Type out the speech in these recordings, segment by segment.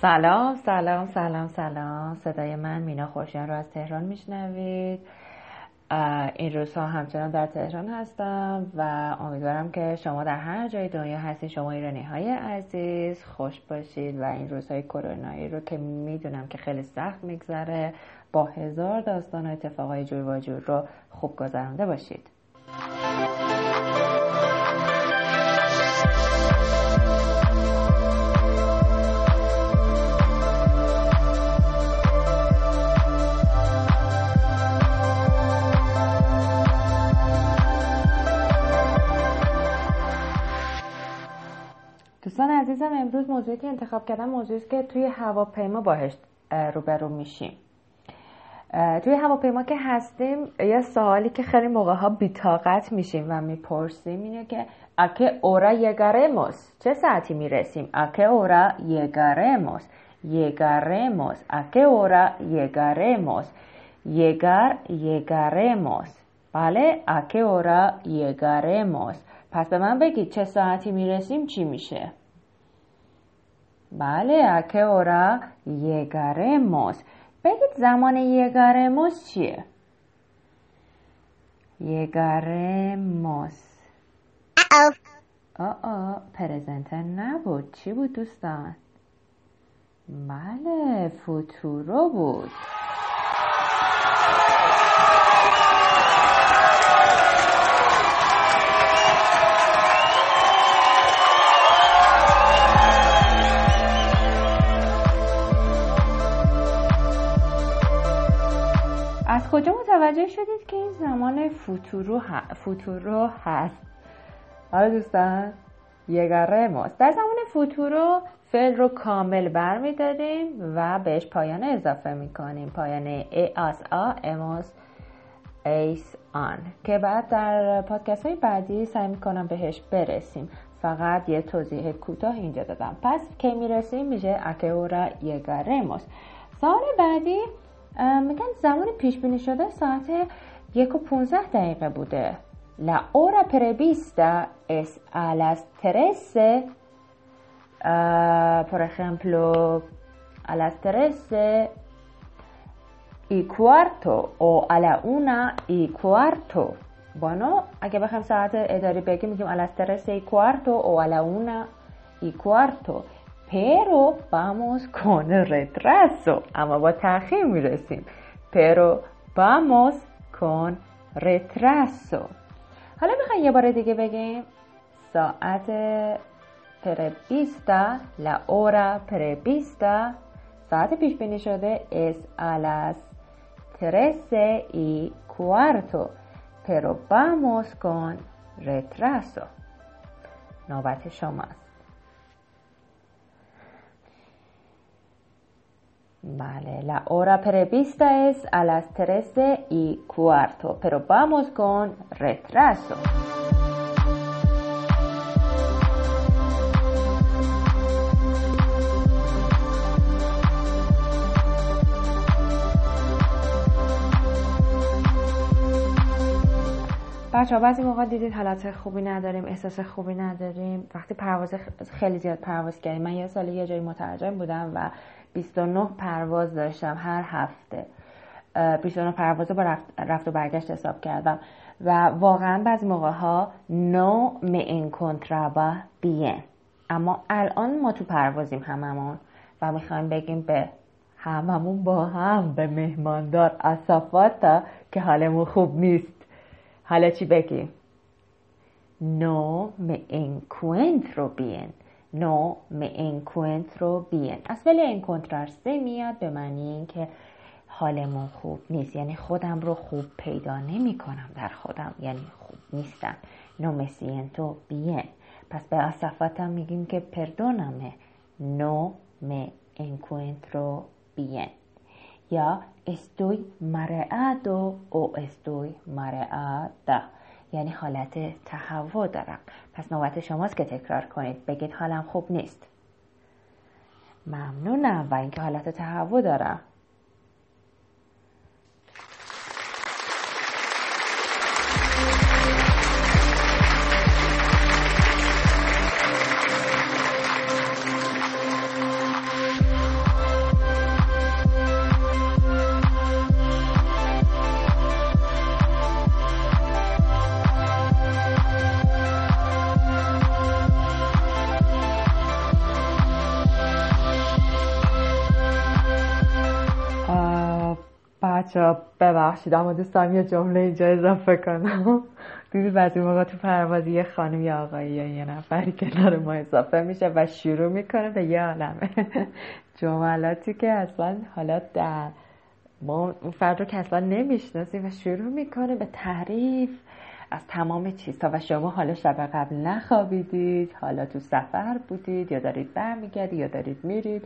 سلام سلام سلام سلام. صدای من مینا خوشیان رو از تهران میشنوید. این روزها همچنان در تهران هستم و امیدوارم که شما در هر جای دنیا هستید. شما ایرانی های عزیز خوش باشید و این روزهای کرونایی رو که می‌دونم که خیلی سخت میگذره با هزار داستان و اتفاقای جور و جور رو خوب گذرانده باشید. دوستان عزیزم امروز موضوعی که انتخاب کردم موضوعی که توی هواپیما باهش روبرو میشیم. توی هواپیما که هستیم یه سوالی که خیلی موقع ها بیتاقت میشیم و می‌پرسیم اینه که اکه اورا یگرموس؟ چه ساعتی می‌رسیم؟ اکه اورا یگرموس. یگرموس. اکه اورا یگرموس. یگر یگرموس. بله اکه اورا یگرموس. پس به من بگید چه ساعتی می‌رسیم؟ چی میشه؟ بله اکه اورا یگرموس. بگید زمان یگرموس چیه؟ یگرموس. آه. آه پرزنتر نبود. چی بود دوستان؟ بله فوتورو بود. متوجه شدید که این زمان فوتورو, ه... فوتورو هست. آره دوستان یگرموس در زمان فوتورو فعل رو کامل برمیداریم و بهش پایان اضافه می‌کنیم. پایان ای آس آ اموس ایس آن که بعد در پادکست های بعدی سعی می‌کنم بهش برسیم. فقط یه توضیح کوتاه اینجا دادم. پس که می‌رسیم؟ میشه اکهورا یگرموس سال بعدی میگن زمان پیش بینی شده ساعت یک و پونزه دقیقه بوده La hora prevista es a las 13, uh, por ejemplo, a las 13 y cuarto o a la una y cuarto. Bueno, اگه بخوایم ساعت اداری بگیم میگیم a las 13 y cuarto o a la una y cuarto. Pero vamos con retraso. اما با تاخیر می‌رسیم. Pero vamos con retraso. حالا می‌خوایم یه بار دیگه بگیم ساعت پربیستا لا اورا پربیستا ساعت پیش بینی شده a las 13 y cuarto pero vamos con retraso نوبت شماست Vale, la hora prevista es a las 13 y cuarto, pero vamos con retraso. بچه ها بعضی موقع دیدید حالت خوبی نداریم احساس خوبی نداریم وقتی پرواز خیلی زیاد پرواز کردیم من یه سال یه جایی مترجم بودم و 29 پرواز داشتم هر هفته. 29 پرواز با رفت, و برگشت حساب کردم. و واقعا بعضی موقع ها نو me encontraba bien اما الان ما تو پروازیم هممون و می‌خوایم بگیم به هممون با هم به مهماندار اصافاتا که حالمون خوب نیست. حالا چی بگیم؟ no me encuentro bien no me encuentro bien از فعل encontrarse میاد به معنی اینکه حالمون خوب نیست یعنی خودم رو خوب پیدا نمی کنم در خودم یعنی خوب نیستم no me siento bien پس به اصفتم میگیم که perdóname no me encuentro bien یا estoy mareado o estoy mareada یعنی حالت تهوع دارم. پس نوبت شماست که تکرار کنید. بگید حالم خوب نیست. ممنونم و اینکه حالت تهوع دارم. بچه ببخشید اما دوست دارم یه جمله اینجا اضافه کنم. دیدی بعضی موقع تو پروازی یه خانم یا آقایی یا یه نفری کنار ما اضافه میشه و شروع می‌کنه به یه عالمه جملاتی که اصلا حالا در ما اون فرد رو که اصلا نمی‌شناسیم و شروع می‌کنه به تعریف از تمام چیزها. و شما حالا شب قبل نخوابیدید حالا تو سفر بودید یا دارید برمیگردید یا دارید میرید.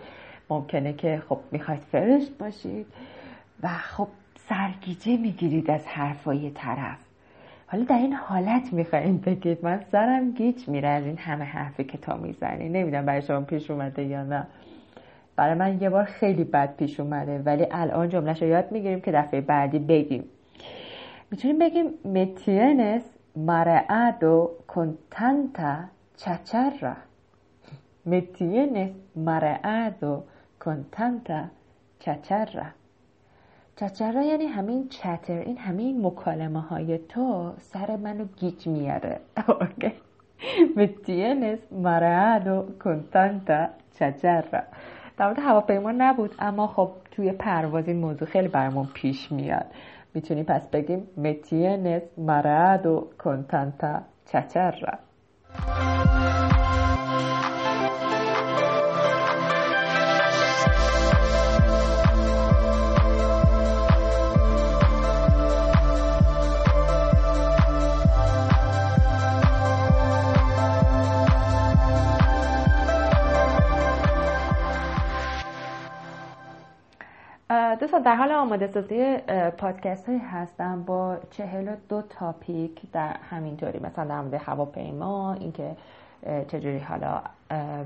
ممکنه که خب می‌خواید فرش باشید. و خب سرگیجه می‌گیرید از حرفای طرف. حالا در این حالت می‌خواین بگید من سرم گیج میره از این همه حرفی که تا می‌زنی. نمی‌دونم برای شما پیش اومده یا نه. برای من یه بار خیلی بد پیش اومده ولی الان جملهش رو یاد می‌گیریم که دفعه بعدی بگیم. می‌تونیم بگیم متینس مرعادو کنتانتا cháchara me tienes mareado con tanta cháchara cháchara یعنی همین چتر این همین مکالمه های تو سر منو گیج میاره me tienes mareado con tanta cháchara در مورد هواپیما نبود اما خب توی پرواز این موضوع خیلی برمون پیش میاد. می‌تونیم پس بگیم me tienes mareado con tanta چچرا دوستان در حال آماده سازی پادکست هایی هستم با چهل و دو تاپیک در همینطوری مثلا در مورد هواپیما اینکه چجوری حالا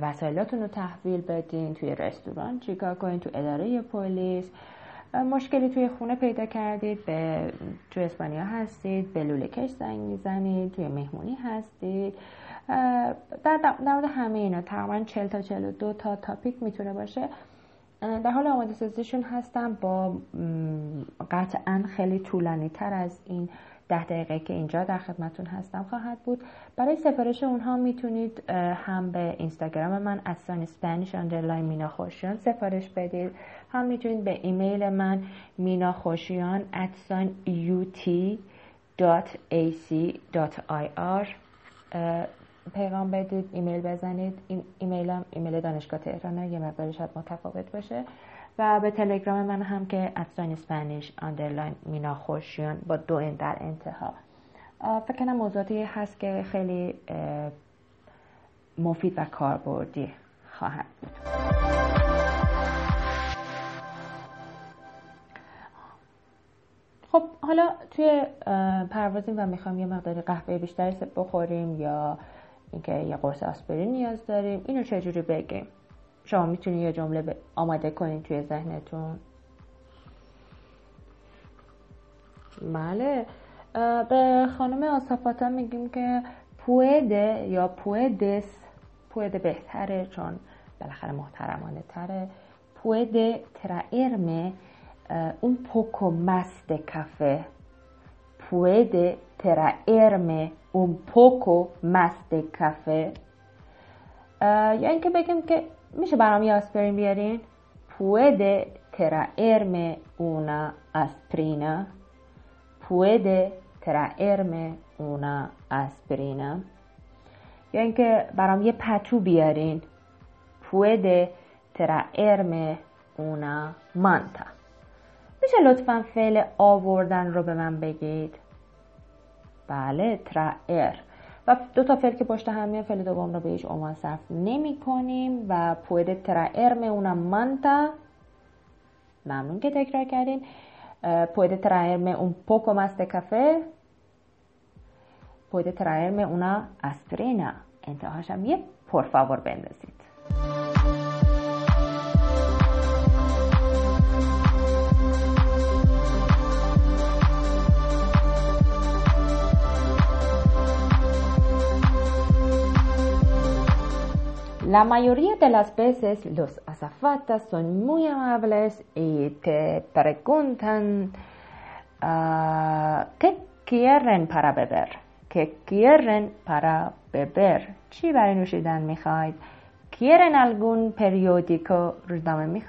وسایلاتون رو تحویل بدین توی رستوران چیکار کنین تو اداره پلیس مشکلی توی خونه پیدا کردید به توی اسپانیا هستید به لوله کش زنگ می‌زنید توی مهمونی هستید. در مورد همه اینا تقریبا 40 تا 42 تا تاپیک می‌تونه باشه. در حال آماده سازیشون هستم. با قطعا خیلی طولانی تر از این ده دقیقه که اینجا در خدمتون هستم خواهد بود. برای سفارش اونها می‌تونید هم به اینستاگرام من at sign Spanish underline مینا خوشیان سفارش بدید. هم می‌تونید به ایمیل من مینا خوشیان at sign پیغام بدید ایمیل بزنید. این ایمیلم ایمیل دانشگاه تهرانه یه مقداری شاید متفاوت باشه. و به تلگرام من هم که افزان اسپانیش آندرلاین مینا خوشیان با دو این در انتها. فکر کنم موضوعاتی هست که خیلی مفید و کاربردی خواهد بود. خب حالا توی پروازیم و می‌خوام یه مقداری قهوه بیشتری بخوریم یا اینکه یه قرص آسپرین نیاز داریم. اینو چجوری بگیم؟ شما می‌تونید یه جمله آماده کنید توی ذهنتون؟ بله. به خانم آصفاتا میگیم که پویده یا پویدس پویده بهتره چون بالاخره محترمانه تره. پویده ترائرمه اون پوکو مست کافه پویده ترائرمه un poco más de café. یا اینکه بگیم که میشه برام یه آسپرین بیارین puede traerme una aspirina. Puede traerme una aspirina. یا اینکه برام یه پتو بیارین puede traerme una manta. میشه لطفا فعل آوردن رو به من بگید بله ترائر و دو تا فعل که پشت هم میان فعل دوم رو به هیچ عنوان صرف نمی کنیم و puede traerme una manta ممنون که تکرار کردین. puede traerme un poco más de café puede traerme una aspirina انتهاشم یه پرفاور بندازید La mayoría de las veces los azafatas son muy amables y te preguntan uh, qué quieren para beber. ¿Qué quieren para beber؟ quieren algún periódico روزنامه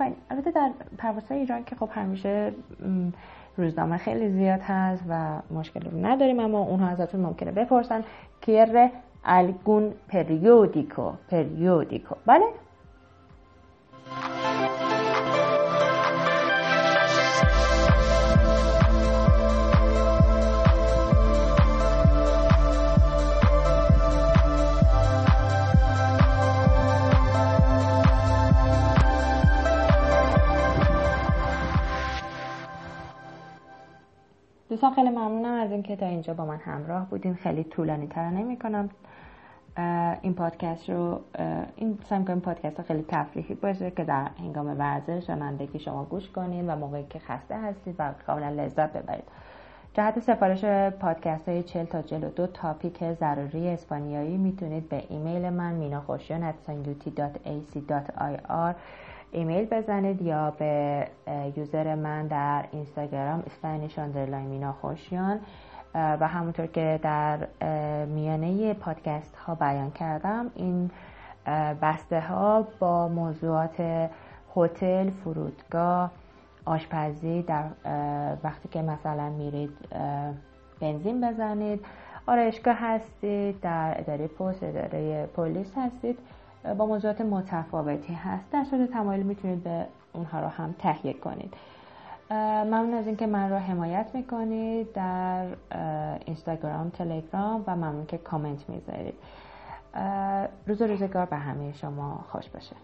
روزنامه خیلی زیاد هست و مشکلی رو نداریم اما اونها ازتون ممکنه بپرسن که algún periódico, periódico, ¿vale? دوستان خیلی ممنونم از اینکه تا اینجا با من همراه بودین. خیلی طولانی تر نمی کنم این پادکست رو این سعی این پادکست خیلی تفریحی باشه که در هنگام ورزش رانندگی شما گوش کنین و موقعی که خسته هستید و کاملا لذت ببرید. جهت سفارش پادکست های 40 تا 42 تاپیک ضروری اسپانیایی می‌تونید به ایمیل من مینا خوشیان ایمیل بزنید یا به یوزر من در اینستاگرام Spanish underline مینا خوشیان. و همونطور که در میانه پادکست ها بیان کردم این بسته ها با موضوعات هتل، فرودگاه، آشپزی در وقتی که مثلا میرید بنزین بزنید آرایشگاه هستید در اداره پست اداره پلیس هستید. با موضوعات متفاوتی هست. در صورت تمایل می‌تونید به اونها رو هم تهیه کنید. ممنون از اینکه من رو حمایت می‌کنید در اینستاگرام تلگرام و ممنون که کامنت می‌ذارید. روز روزگار به همه شما خوش باشه.